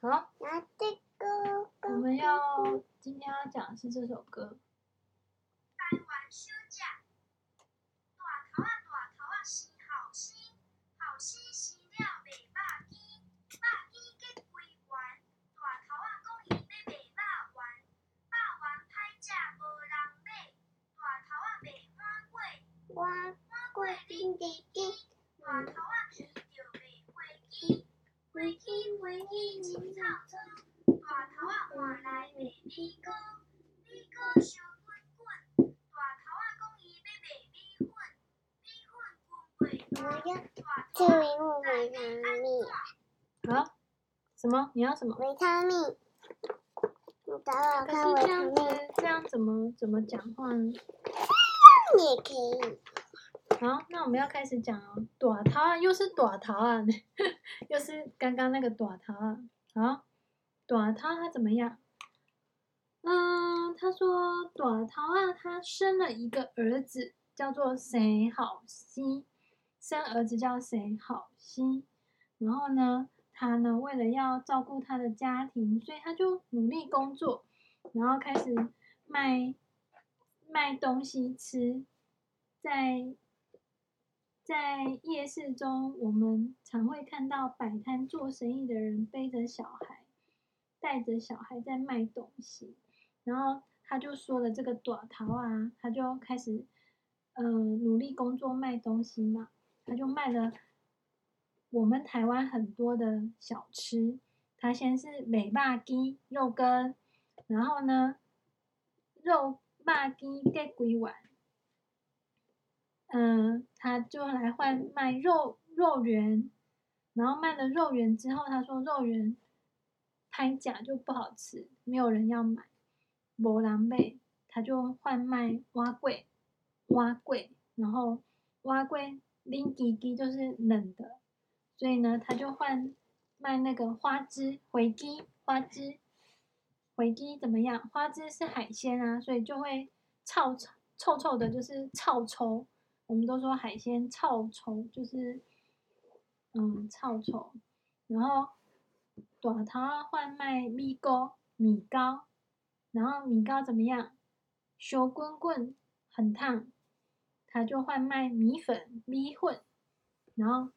好，拿这个。我们要今天要讲的是这首歌。好，什么？你要什么？维他命。你找我看维他命。这样怎么怎么讲话呢？你也可以。好，那我们要开始讲哦。大头啊，又是大头啊，又是刚刚那个大头啊。好，大头他怎么样？嗯，他说朵桃啊，他生了一个儿子，叫做谁好西，生儿子叫谁好西。然后呢，他呢为了要照顾他的家庭，所以他就努力工作，然后开始卖卖东西吃，在。在夜市中，我们常会看到摆摊做生意的人背着小孩，带着小孩在卖东西。然后他就说了这个短桃啊，他就开始，嗯、呃，努力工作卖东西嘛。他就卖了我们台湾很多的小吃。他先是美霸鸡肉羹，然后呢，肉肉鸡给几碗。嗯，他就来换卖肉肉圆，然后卖了肉圆之后，他说肉圆拍假就不好吃，没有人要买，无人买，他就换卖碗粿，碗粿，然后碗粿冷叽叽就是冷的，所以呢，他就换卖那个花枝回鸡，花枝回鸡怎么样？花枝是海鲜啊，所以就会臭臭臭臭的，就是臭臭。我们都说海鲜臭臭，就是嗯臭臭。然后大头换卖米糕，米糕，然后米糕怎么样？烧滚滚，很烫，他就换卖米粉，米粉，然后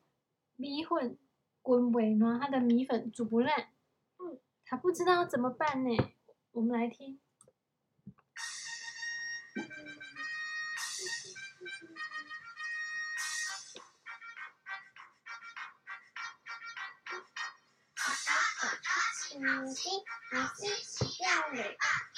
米粉滚不烂，他的米粉煮不烂，嗯，他不知道怎么办呢？我们来听。你是你是需要尾巴，把你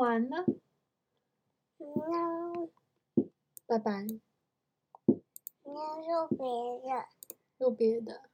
完了。No，拜拜。你要录别的。录别的。